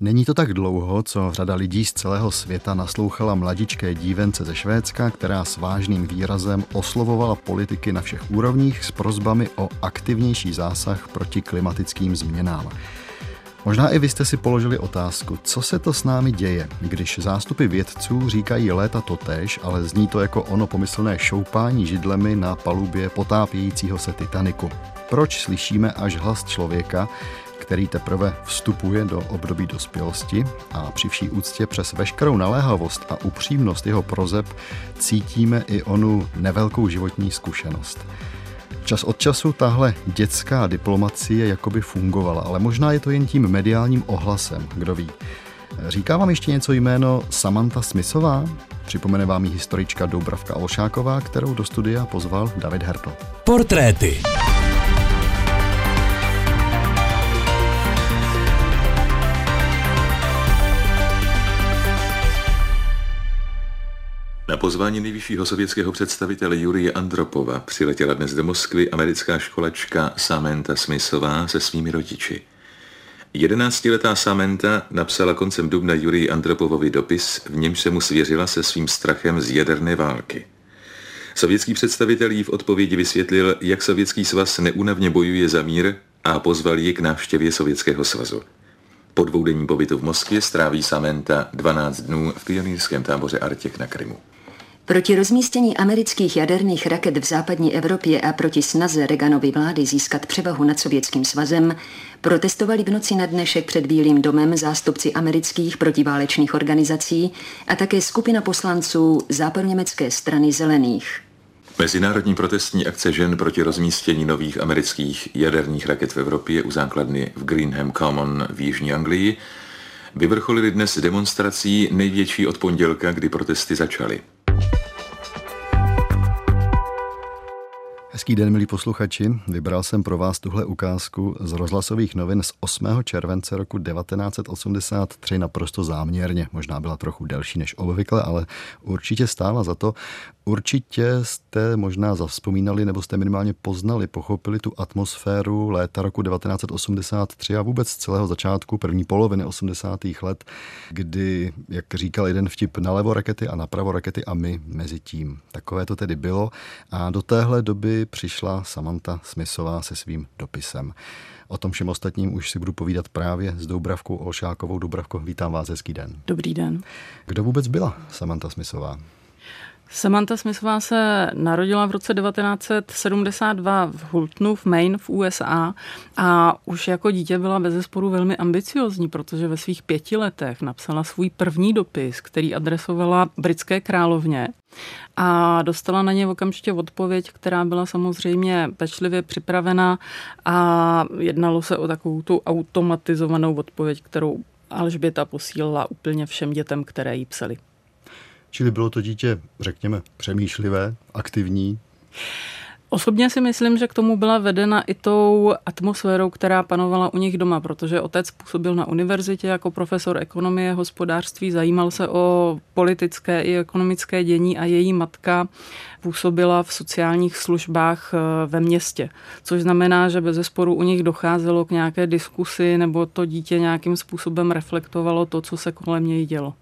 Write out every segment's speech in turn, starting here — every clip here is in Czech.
Není to tak dlouho, co řada lidí z celého světa naslouchala mladičké dívence ze Švédska, která s vážným výrazem oslovovala politiky na všech úrovních s prozbami o aktivnější zásah proti klimatickým změnám. Možná i vy jste si položili otázku, co se to s námi děje, když zástupy vědců říkají léta totéž, ale zní to jako ono pomyslné šoupání židlemi na palubě potápějícího se Titaniku. Proč slyšíme až hlas člověka, který teprve vstupuje do období dospělosti a při vší úctě přes veškerou naléhavost a upřímnost jeho prozeb cítíme i onu nevelkou životní zkušenost. Čas od času tahle dětská diplomacie jakoby fungovala, ale možná je to jen tím mediálním ohlasem, kdo ví. Říká vám ještě něco jméno Samantha Smithová? Připomene vám ji historička Doubravka Olšáková, kterou do studia pozval David Hertl. Portréty. Pozvání nejvyššího sovětského představitele Jurie Andropova přiletěla dnes do Moskvy americká školačka Samantha Smithová se svými rodiči. Jedenáctiletá Samantha napsala koncem dubna Jurii Andropovovi dopis, v němž se mu svěřila se svým strachem z jaderné války. Sovětský představitel jí v odpovědi vysvětlil, jak Sovětský svaz neúnavně bojuje za mír a pozval ji k návštěvě Sovětského svazu. Po dvoudenním pobytu v Moskvě stráví Samantha 12 dnů v pionýrském táboře Artěk na Krymu. Proti rozmístění amerických jaderných raket v západní Evropě a proti snaze Reaganovy vlády získat převahu nad Sovětským svazem protestovali v noci na dnešek před Bílým domem zástupci amerických protiválečných organizací a také skupina poslanců západněmecké strany zelených. Mezinárodní protestní akce žen proti rozmístění nových amerických jaderných raket v Evropě u základny v Greenham Common v Jižní Anglii vyvrcholily dnes demonstrací největší od pondělka, kdy protesty začaly. Thank you. Hezký den, milí posluchači. Vybral jsem pro vás tuhle ukázku z rozhlasových novin z 8. července roku 1983 naprosto záměrně. Možná byla trochu delší než obvykle, ale určitě stála za to. Určitě jste možná zavzpomínali nebo jste minimálně poznali, pochopili tu atmosféru léta roku 1983 a vůbec celého začátku první poloviny 80. let, kdy, jak říkal jeden vtip, nalevo rakety a napravo rakety a my mezi tím. Takové to tedy bylo a do téhle doby přišla Samantha Smithová se svým dopisem. O tom všem ostatním už si budu povídat právě s Doubravkou Olšákovou. Doubravko, vítám vás, hezký den. Dobrý den. Kdo vůbec byla Samantha Smithová? Samantha Smithová se narodila v roce 1972 v Hultnu v Maine v USA a už jako dítě byla bez zesporu velmi ambiciozní, protože ve svých pěti letech napsala svůj první dopis, který adresovala britské královně a dostala na ně okamžitě odpověď, která byla samozřejmě pečlivě připravena a jednalo se o takovou tu automatizovanou odpověď, kterou Alžběta posílala úplně všem dětem, které jí psali. Čili bylo to dítě, řekněme, přemýšlivé, aktivní? Osobně si myslím, že k tomu byla vedena i tou atmosférou, která panovala u nich doma, protože otec působil na univerzitě jako profesor ekonomie, hospodářství, zajímal se o politické i ekonomické dění a její matka působila v sociálních službách eh, ve městě. Což znamená, že bez zesporu u nich docházelo k nějaké diskusi nebo to dítě nějakým způsobem reflektovalo to, co se kolem něj dělo.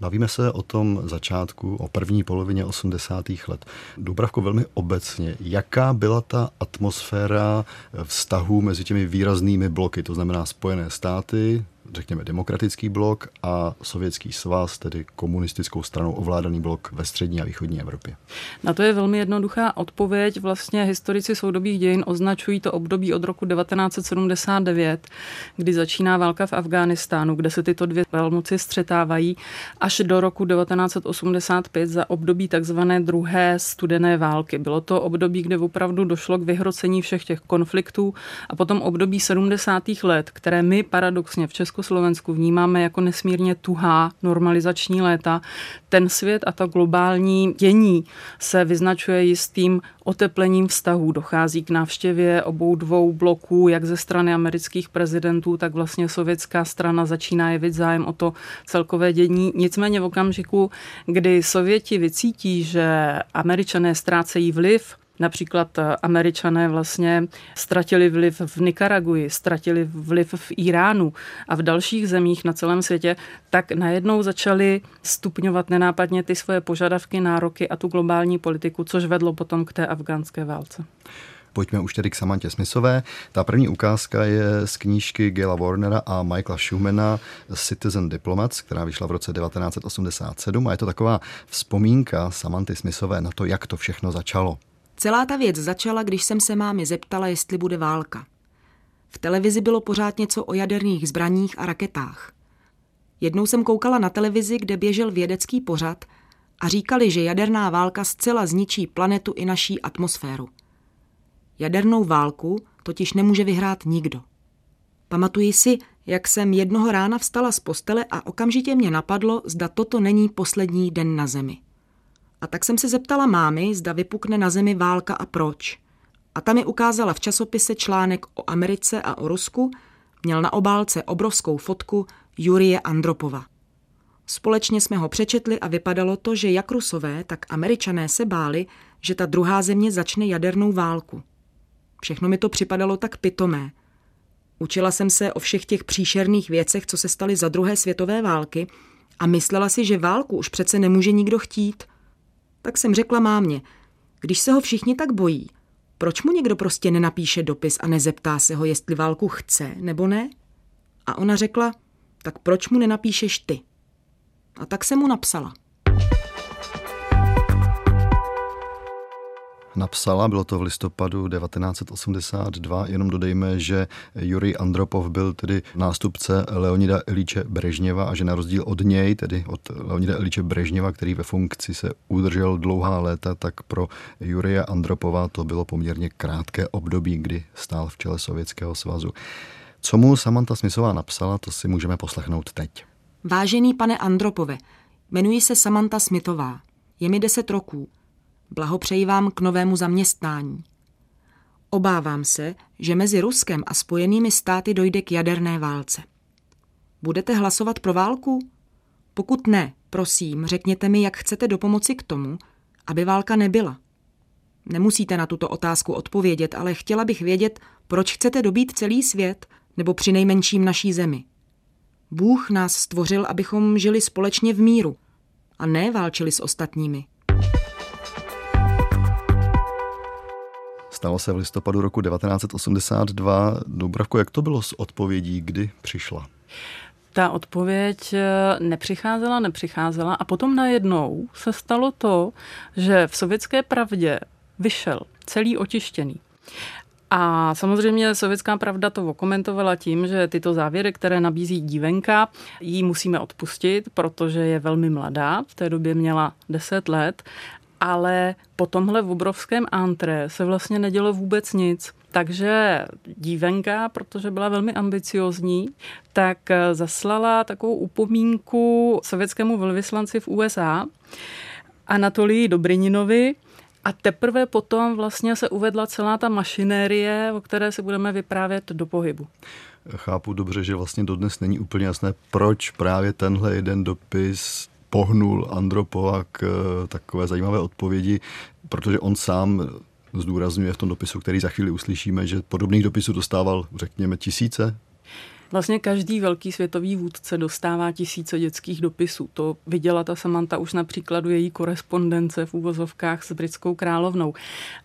Bavíme se o tom začátku, o první polovině 80. let. Dubravko, velmi obecně, jaká byla ta atmosféra vztahů mezi těmi výraznými bloky, to znamená Spojené státy, řekněme, demokratický blok a sovětský svaz, tedy komunistickou stranou ovládaný blok ve střední a východní Evropě? Na to je velmi jednoduchá odpověď. Vlastně historici soudobých dějin označují to období od roku 1979, kdy začíná válka v Afghánistánu, kde se tyto dvě velmoci střetávají, až do roku 1985 za období takzvané druhé studené války. Bylo to období, kde opravdu došlo k vyhrocení všech těch konfliktů a potom období 70. let, které my paradoxně v Česku Československu vnímáme jako nesmírně tuhá normalizační léta, ten svět a ta globální dění se vyznačuje jistým oteplením vztahů. Dochází k návštěvě obou dvou bloků, jak ze strany amerických prezidentů, tak vlastně sovětská strana začíná jevit zájem o to celkové dění. Nicméně v okamžiku, kdy Sověti vycítí, že američané ztrácejí vliv Například eh, američané vlastně ztratili vliv v Nikaraguji, ztratili vliv v Iránu a v dalších zemích na celém světě, tak najednou začali stupňovat nenápadně ty svoje požadavky, nároky a tu globální politiku, což vedlo potom k té afgánské válce. Pojďme už tedy k Samantě Smithové. Ta první ukázka je z knížky Gila Warnera a Michaela Schumana Citizen Diplomats, která vyšla v roce 1987 a je to taková vzpomínka Samanty Smithové na to, jak to všechno začalo. Celá ta věc začala, když jsem se mámy zeptala, jestli bude válka. V televizi bylo pořád něco o jaderných zbraních a raketách. Jednou jsem koukala na televizi, kde běžel vědecký pořad a říkali, že jaderná válka zcela zničí planetu i naší atmosféru. Jadernou válku totiž nemůže vyhrát nikdo. Pamatuji si, jak jsem jednoho rána vstala z postele a okamžitě mě napadlo, zda toto není poslední den na Zemi. A tak jsem se zeptala mámy, zda vypukne na Zemi válka a proč. A ta mi ukázala v časopise článek o Americe a o Rusku, měl na obálce obrovskou fotku Jurie Andropova. Společně jsme ho přečetli a vypadalo to, že jak Rusové, tak Američané se báli, že ta druhá země začne jadernou válku. Všechno mi to připadalo tak pitomé. Učila jsem se o všech těch příšerných věcech, co se staly za druhé světové války a myslela si, že válku už přece nemůže nikdo chtít. Tak jsem řekla mámě, když se ho všichni tak bojí, proč mu někdo prostě nenapíše dopis a nezeptá se ho, jestli válku chce nebo ne? A ona řekla, tak proč mu nenapíšeš ty? A tak jsem mu napsala. Napsala, bylo to v listopadu 1982, jenom dodejme, že Jurij Andropov byl tedy nástupce Leonida Ilíče Brežněva a že na rozdíl od něj, tedy od Leonida Ilíče Brežněva, který ve funkci se udržel dlouhá léta, tak pro Jurije Andropova to bylo poměrně krátké období, kdy stál v čele Sovětského svazu. Co mu Samantha Smithová napsala, to si můžeme poslechnout teď. Vážený pane Andropove, jmenuji se Samantha Smithová. Je mi deset roků. Blahopřeji vám k novému zaměstnání. Obávám se, že mezi Ruskem a spojenými státy dojde k jaderné válce. Budete hlasovat pro válku? Pokud ne, prosím, řekněte mi, jak chcete dopomoci k tomu, aby válka nebyla. Nemusíte na tuto otázku odpovědět, ale chtěla bych vědět, proč chcete dobít celý svět, nebo při nejmenším naší zemi. Bůh nás stvořil, abychom žili společně v míru a ne válčili s ostatními. Stalo se v listopadu roku 1982. Dubravko, jak to bylo s odpovědí, kdy přišla? Ta odpověď eh, nepřicházela, nepřicházela a potom najednou se stalo to, že v sovětské pravdě vyšel celý otištěný. A samozřejmě sovětská pravda to okomentovala tím, že tyto závěry, které nabízí dívenka, jí musíme odpustit, protože je velmi mladá, v té době měla 10 let ale po tomhle v obrovském antré se vlastně nedělo vůbec nic. Takže dívenka, protože byla velmi ambiciozní, tak zaslala takovou upomínku sovětskému velvyslanci v USA, Anatolii Dobrininovi, a teprve potom vlastně se uvedla celá ta mašinérie, o které si budeme vyprávět do pohybu. Chápu dobře, že vlastně dodnes není úplně jasné, proč právě tenhle jeden dopis pohnul Andropova k eh, takové zajímavé odpovědi, protože on sám zdůrazňuje v tom dopisu, který za chvíli uslyšíme, že podobných dopisů dostával, řekněme, tisíce Vlastně každý velký světový vůdce dostává tisíce dětských dopisů. To viděla ta Samantha už na příkladu její korespondence v úvozovkách s britskou královnou.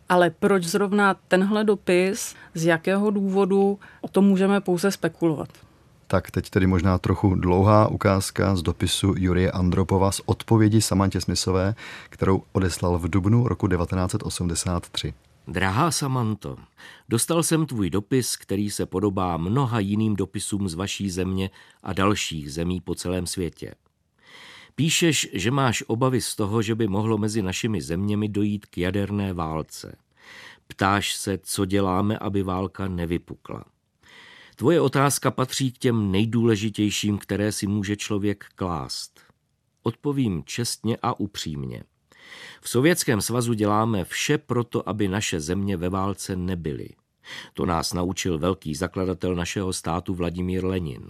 Ale proč zrovna tenhle dopis, z jakého důvodu, o tom můžeme pouze spekulovat. Tak teď tedy možná trochu dlouhá ukázka z dopisu Jurie Andropova z odpovědi Samantě Smysové, kterou odeslal v dubnu roku 1983. Drahá Samanto, dostal jsem tvůj dopis, který se podobá mnoha jiným dopisům z vaší země a dalších zemí po celém světě. Píšeš, že máš obavy z toho, že by mohlo mezi našimi zeměmi dojít k jaderné válce. Ptáš se, co děláme, aby válka nevypukla. Tvoje otázka patří k těm nejdůležitějším, které si může člověk klást. Odpovím čestně a upřímně. V Sovětském svazu děláme vše proto, aby naše země ve válce nebyly. To nás naučil velký zakladatel našeho státu Vladimír Lenin.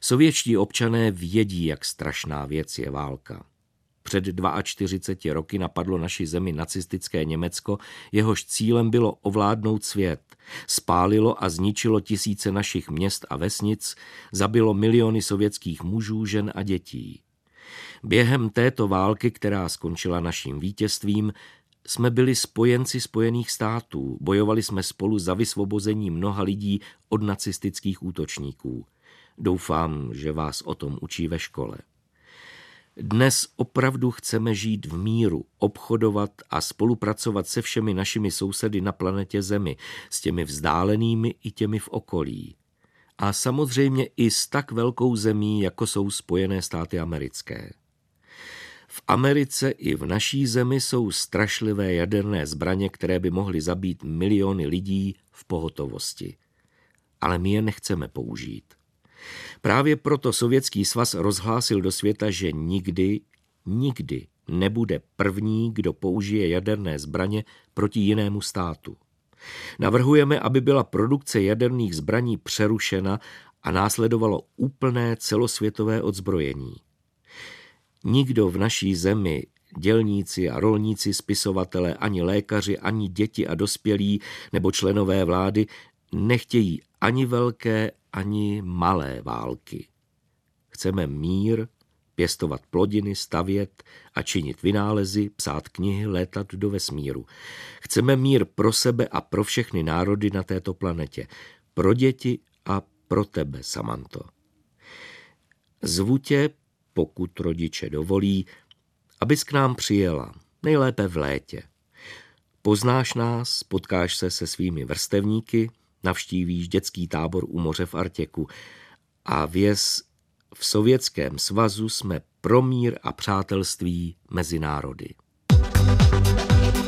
Sovětští občané vědí, jak strašná věc je válka. před 42 roky napadlo naši zemi nacistické Německo, jehož cílem bylo ovládnout svět. Spálilo a zničilo tisíce našich měst a vesnic, zabilo miliony sovětských mužů, žen a dětí. Během této války, která skončila naším vítězstvím, jsme byli spojenci Spojených států, bojovali jsme spolu za vysvobození mnoha lidí od nacistických útočníků. Doufám, že vás o tom učí ve škole. Dnes opravdu chceme žít v míru, obchodovat a spolupracovat se všemi našimi sousedy na planetě Zemi, s těmi vzdálenými i těmi v okolí. A samozřejmě i s tak velkou zemí, jako jsou Spojené státy americké. V Americe i v naší zemi jsou strašlivé jaderné zbraně, které by mohly zabít miliony lidí v pohotovosti. Ale my je nechceme použít. Právě proto Sovětský svaz rozhlásil do světa, že nikdy, nikdy nebude první, kdo použije jaderné zbraně proti jinému státu. Navrhujeme, aby byla produkce jaderných zbraní přerušena a následovalo úplné celosvětové odzbrojení. Nikdo v naší zemi, dělníci a rolníci, spisovatele, ani lékaři, ani děti a dospělí nebo členové vlády nechtějí ani velké, ani malé války. Chceme mír, pěstovat plodiny, stavět a činit vynálezy, psát knihy, létat do vesmíru. Chceme mír pro sebe a pro všechny národy na této planetě. Pro děti a pro tebe, Samanto. Zvu tě, pokud rodiče dovolí, abys k nám přijela, nejlépe v létě. Poznáš nás, potkáš se se svými vrstevníky, navštívíš dětský tábor u moře v Artěku a věz v Sovětském svazu jsme pro mír a přátelství mezi národy.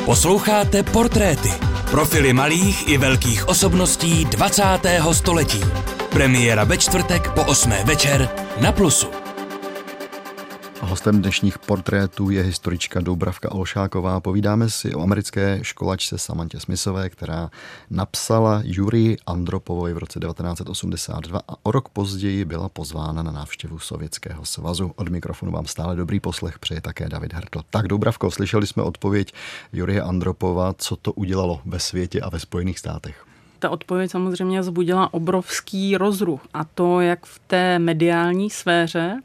Posloucháte portréty, profily malých i velkých osobností 20. století. Premiéra ve čtvrtek po 8. večer na Plusu. Hostem dnešních portrétů je historička Doubravka Olšáková. Povídáme si o americké školačce Samantě Smithové, která napsala Jurii Andropovovi v roce 1982 a o rok později byla pozvána na návštěvu Sovětského svazu. Od mikrofonu vám stále dobrý poslech přeje také David Hertl. Tak Doubravko, slyšeli jsme odpověď Jurie Andropova, co to udělalo ve světě a ve Spojených státech ta odpověď samozřejmě zbudila obrovský rozruch a to jak v té mediální sféře,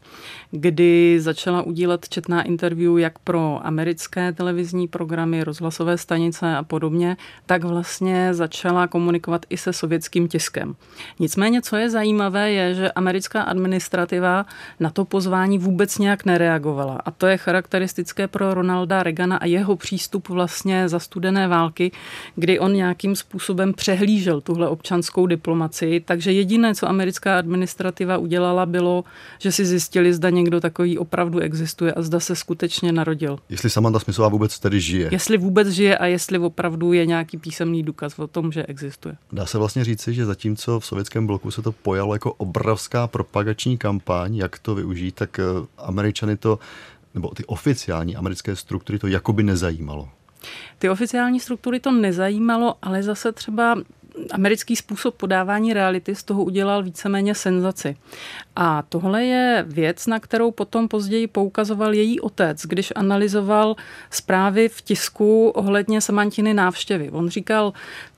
kdy začala udílet četná interview jak pro americké televizní programy, rozhlasové stanice a podobně, tak vlastně začala komunikovat i se sovětským tiskem. Nicméně, co je zajímavé, je, že americká administrativa na to pozvání vůbec nějak nereagovala. A to je charakteristické pro Ronalda Reagana a jeho přístup vlastně za studené války, kdy on nějakým způsobem přehlížel tuhle občanskou diplomaci. Takže jediné, co americká administrativa udělala, bylo, že si zjistili, zda někdo takový opravdu existuje a zda se skutečně narodil. Jestli Samantha Smithová vůbec tedy žije. Jestli vůbec žije a jestli opravdu je nějaký písemný důkaz o tom, že existuje. Dá se vlastně říci, že zatímco v sovětském bloku se to pojalo jako obrovská propagační kampaň, jak to využít, tak eh, američany to, nebo ty oficiální americké struktury to jakoby nezajímalo. Ty oficiální struktury to nezajímalo, ale zase třeba americký způsob podávání reality z toho udělal víceméně senzaci. A tohle je věc, na kterou potom později poukazoval její otec, když analyzoval zprávy v tisku ohledně Samantiny návštěvy. On říkal,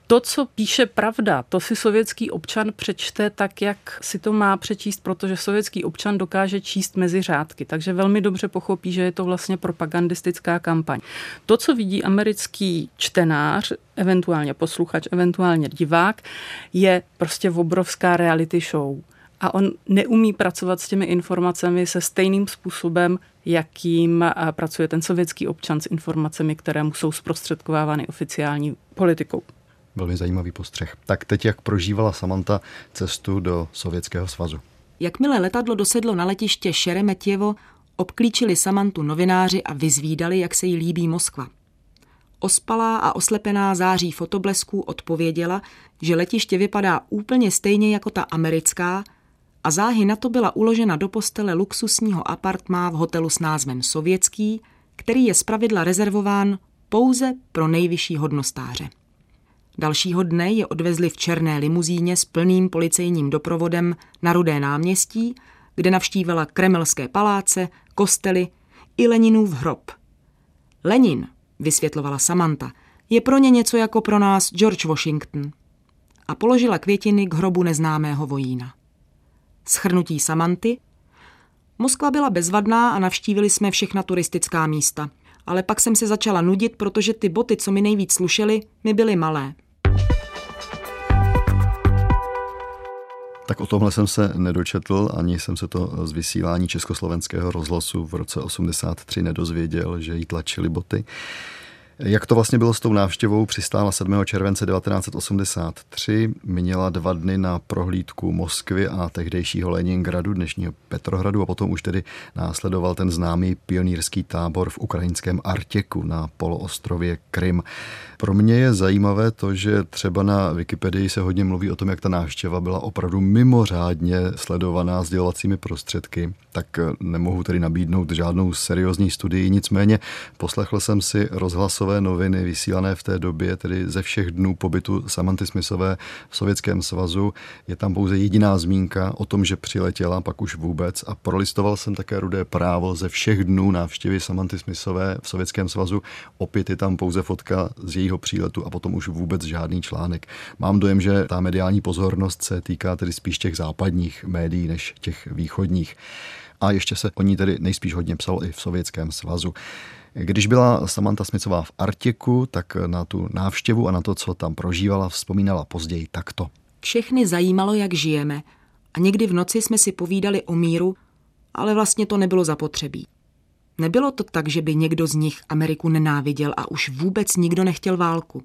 to, co píše pravda, to si sovětský občan přečte tak, jak si to má přečíst, protože sovětský občan dokáže číst mezi řádky, takže velmi dobře pochopí, že je to vlastně propagandistická kampaň. To, co vidí americký čtenář, eventuálně posluchač, eventuálně divák, je prostě obrovská reality show. A on neumí pracovat s těmi informacemi se stejným způsobem, jakým pracuje ten sovětský občan s informacemi, které mu jsou zprostředkovávány oficiální politikou. Velmi zajímavý postřeh. Tak teď, jak prožívala Samantha cestu do Sovětského svazu? Jakmile letadlo dosedlo na letiště Šeremetěvo, obklíčili Samantu novináři a vyzvídali, jak se jí líbí Moskva. Ospalá a oslepená září fotoblesků odpověděla, že letiště vypadá úplně stejně jako ta americká a záhy na to byla uložena do postele luxusního apartmá v hotelu s názvem Sovětský, který je zpravidla rezervován pouze pro nejvyšší hodnostáře. Dalšího dne je odvezli v černé limuzíně s plným policejním doprovodem na Rudé náměstí, kde navštívila kremelské paláce, kostely i Leninův hrob. Lenin, vysvětlovala Samantha, je pro ně něco jako pro nás George Washington. A položila květiny k hrobu neznámého vojína. Schrnutí Samanty. Moskva byla bezvadná a navštívili jsme všechna turistická místa. Ale pak jsem se začala nudit, protože ty boty, co mi nejvíc slušely, mi byly malé. Tak o tomhle jsem se nedočetl, ani jsem se to z vysílání československého rozhlasu v roce 83 nedozvěděl, že jí tlačili boty. Jak to vlastně bylo s tou návštěvou? Přistála 7. července 1983, měla dva dny na prohlídku Moskvy a tehdejšího Leningradu, dnešního Petrohradu a potom už tedy následoval ten známý pionýrský tábor v ukrajinském Artěku na poloostrově Krym. Pro mě je zajímavé to, že třeba na Wikipedii se hodně mluví o tom, jak ta návštěva byla opravdu mimořádně sledovaná sdělovacími prostředky, tak nemohu tedy nabídnout žádnou seriózní studii, nicméně poslechl jsem si rozhlasové noviny vysílané v té době, tedy ze všech dnů pobytu Samanty Smithové v Sovětském svazu. Je tam pouze jediná zmínka o tom, že přiletěla, pak už vůbec a prolistoval jsem také rudé právo ze všech dnů návštěvy Samanty Smithové v Sovětském svazu. Opět je tam pouze fotka z jejího příletu a potom už vůbec žádný článek. Mám dojem, že ta mediální pozornost se týká tedy spíš těch západních médií než těch východních. A ještě se o ní tedy nejspíš hodně psalo i v Sovětském svazu. Když byla Samantha Smicová v Artěku, tak na tu návštěvu a na to, co tam prožívala, vzpomínala později takto. Všechny zajímalo, jak žijeme a někdy v noci jsme si povídali o míru, ale vlastně to nebylo zapotřebí. Nebylo to tak, že by někdo z nich Ameriku nenáviděl a už vůbec nikdo nechtěl válku.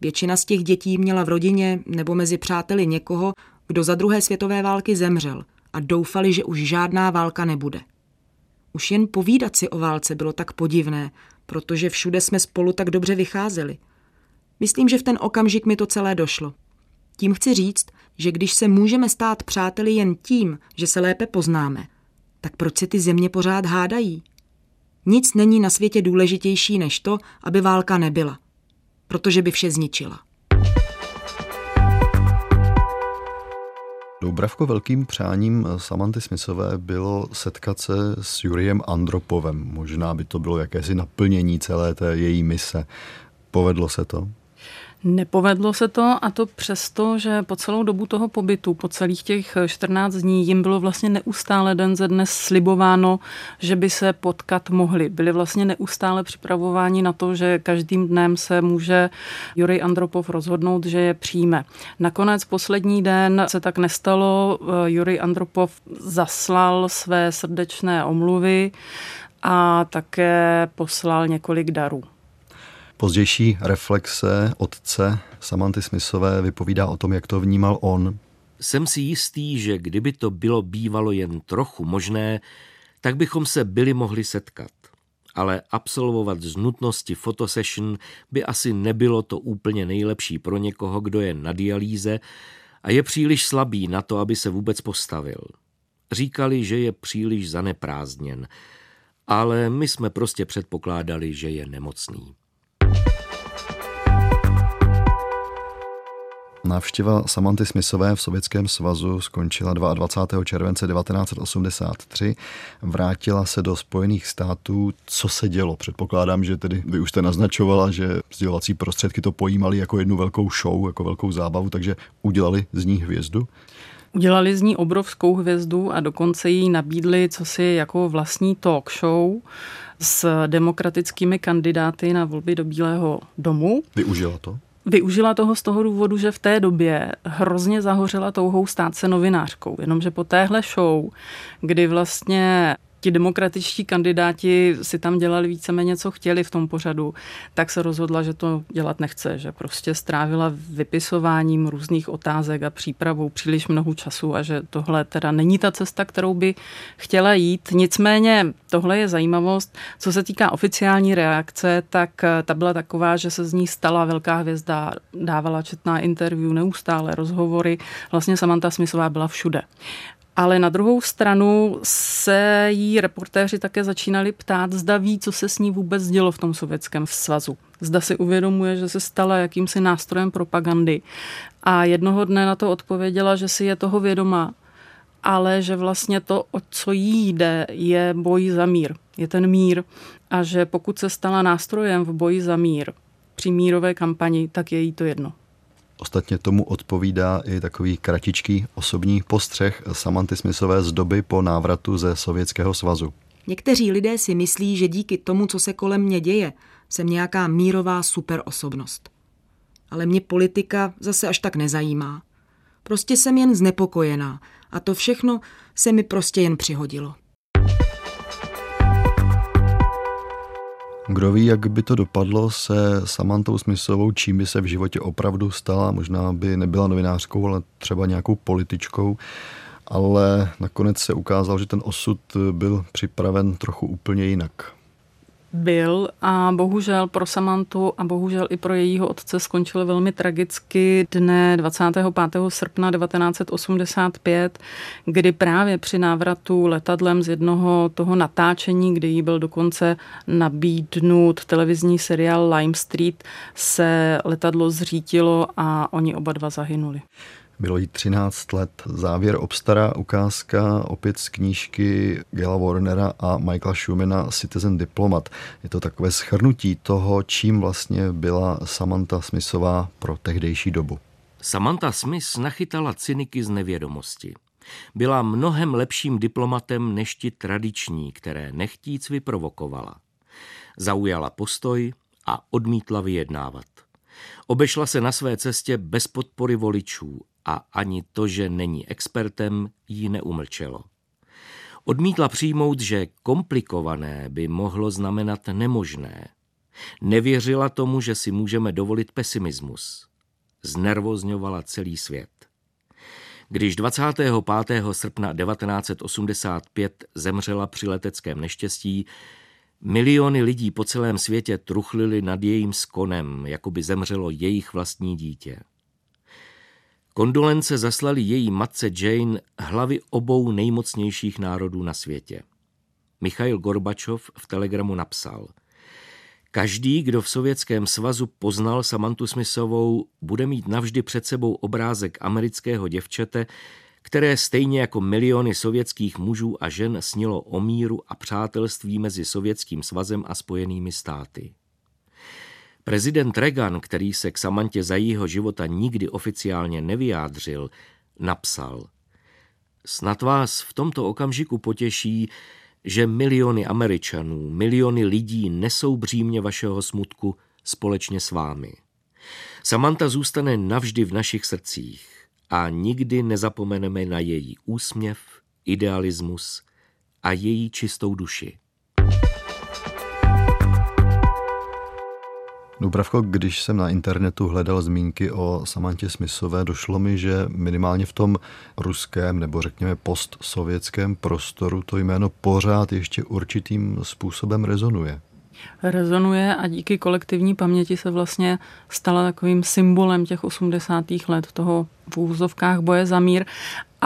Většina z těch dětí měla v rodině nebo mezi přáteli někoho, kdo za druhé světové války zemřel a doufali, že už žádná válka nebude. Už jen povídat si o válce bylo tak podivné, protože všude jsme spolu tak dobře vycházeli. Myslím, že v ten okamžik mi to celé došlo. Tím chci říct, že když se můžeme stát přáteli jen tím, že se lépe poznáme, tak proč se ty země pořád hádají? Nic není na světě důležitější než to, aby válka nebyla, protože by vše zničila. Doubravko velkým přáním Samanty Smithové bylo setkat se s Juriem Andropovem. Možná by to bylo jakési naplnění celé té její mise. Povedlo se to? Nepovedlo se to a to přesto, že po celou dobu toho pobytu, po celých těch 14 dní, jim bylo vlastně neustále den ze dnes slibováno, že by se potkat mohli. Byli vlastně neustále připravováni na to, že každým dnem se může Jurij Andropov rozhodnout, že je přijme. Nakonec poslední den se tak nestalo. Jurij Andropov zaslal své srdečné omluvy a také poslal několik darů. Pozdější reflexe otce Samanty Smithové vypovídá o tom, jak to vnímal on. Jsem si jistý, že kdyby to bylo bývalo jen trochu možné, tak bychom se byli mohli setkat. Ale absolvovat z nutnosti fotosession by asi nebylo to úplně nejlepší pro někoho, kdo je na dialýze a je příliš slabý na to, aby se vůbec postavil. Říkali, že je příliš zaneprázdněn, ale my jsme prostě předpokládali, že je nemocný. Návštěva Samanty Smithové v Sovětském svazu skončila 22. července 1983. Vrátila se do Spojených států. Co se dělo? Předpokládám, že tedy vy už jste naznačovala, že sdělovací prostředky to pojímali jako jednu velkou show, jako velkou zábavu, takže udělali z ní hvězdu. Udělali z ní obrovskou hvězdu a dokonce jí nabídli co si jako vlastní talk show s demokratickými kandidáty na volby do Bílého domu. Využila to? Využila toho z toho důvodu, že v té době hrozně zahořela touhou stát se novinářkou. Jenomže po téhle show, kdy vlastně ti demokratičtí kandidáti si tam dělali víceméně, co chtěli v tom pořadu, tak se rozhodla, že to dělat nechce, že prostě strávila vypisováním různých otázek a přípravou příliš mnoho času a že tohle teda není ta cesta, kterou by chtěla jít. Nicméně tohle je zajímavost. Co se týká oficiální reakce, tak eh, ta byla taková, že se z ní stala velká hvězda, dávala četná interview, neustále rozhovory. Vlastně Samantha Smithová byla všude. Ale na druhou stranu se jí reportéři také začínali ptát, zda ví, co se s ní vůbec dělo v tom sovětském svazu. Zda si uvědomuje, že se stala jakýmsi nástrojem propagandy. A jednoho dne na to odpověděla, že si je toho vědoma, ale že vlastně to, o co jí jde, je boj za mír. je ten mír a že pokud se stala nástrojem v boji za mír při mírové kampani, tak je jí to jedno. Ostatně tomu odpovídá i takový kratičký osobní postřeh Samanty Smithové z doby po návratu ze Sovětského svazu. Někteří lidé si myslí, že díky tomu, co se kolem mě děje, jsem nějaká mírová superosobnost. Ale mě politika zase až tak nezajímá. Prostě jsem jen znepokojená a to všechno se mi prostě jen přihodilo. Kdo ví, jak by to dopadlo se Samantou Smithovou, čím by se v životě opravdu stala. Možná by nebyla novinářkou, ale třeba nějakou političkou. Ale nakonec se ukázal, že ten osud byl připraven trochu úplně jinak byl a bohužel pro Samantu a bohužel i pro jejího otce skončil velmi tragicky dne 25. srpna 1985, kdy právě při návratu letadlem z jednoho toho natáčení, kdy jí byl dokonce nabídnut televizní seriál Lime Street, se letadlo zřítilo a oni oba dva zahynuli. Bylo jí 13 let. Závěr obstará ukázka opět z knížky Gela Warnera a Michaela Schumana Citizen Diplomat. Je to takové schrnutí toho, čím vlastně byla Samantha Smithová pro tehdejší dobu. Samantha Smith nachytala cyniky z nevědomosti. Byla mnohem lepším diplomatem než ti tradiční, které nechtíc vyprovokovala. Zaujala postoj a odmítla vyjednávat. Obešla se na své cestě bez podpory voličů a ani to, že není expertem, jí neumlčelo. Odmítla přijmout, že komplikované by mohlo znamenat nemožné. Nevěřila tomu, že si můžeme dovolit pesimismus. Znervozňovala celý svět. Když 25. srpna 1985 zemřela při leteckém neštěstí, miliony lidí po celém světě truchlili nad jejím skonem, jako by zemřelo jejich vlastní dítě. Kondolence zaslali její matce Jane hlavy obou nejmocnějších národů na světě. Michail Gorbačov v telegramu napsal Každý, kdo v Sovětském svazu poznal Samantu Smithovou, bude mít navždy před sebou obrázek amerického děvčete, které stejně jako miliony sovětských mužů a žen snilo o míru a přátelství mezi Sovětským svazem a Spojenými státy. Prezident Reagan, který se k Samantě za jeho života nikdy oficiálně nevyjádřil, napsal Snad vás v tomto okamžiku potěší, že miliony Američanů, miliony lidí nesou břímě vašeho smutku společně s vámi. Samantha zůstane navždy v našich srdcích a nikdy nezapomeneme na její úsměv, idealismus a její čistou duši. Dubravko, když jsem na internetu hledal zmínky o Samantě Smithové, došlo mi, že minimálně v tom ruském nebo řekněme postsovětském prostoru to jméno pořád ještě určitým způsobem rezonuje rezonuje a díky kolektivní paměti se vlastně stala takovým symbolem těch 80. let toho v úzovkách boje za mír,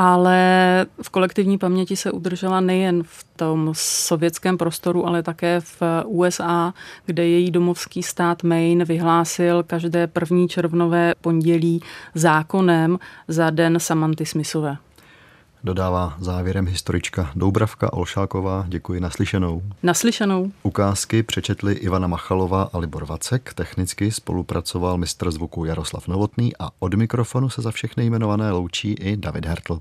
ale v kolektivní paměti se udržela nejen v tom sovětském prostoru, ale také v USA, kde její domovský stát Maine vyhlásil každé první červnové pondělí zákonem za den Samanty Smithové. Dodává závěrem historička Doubravka Olšáková. Děkuji naslyšenou. Naslyšenou. Ukázky přečetli Ivana Machalová a Libor Vacek. Technicky spolupracoval mistr zvuku Jaroslav Novotný a od mikrofonu se za všechny jmenované loučí i David Hertl.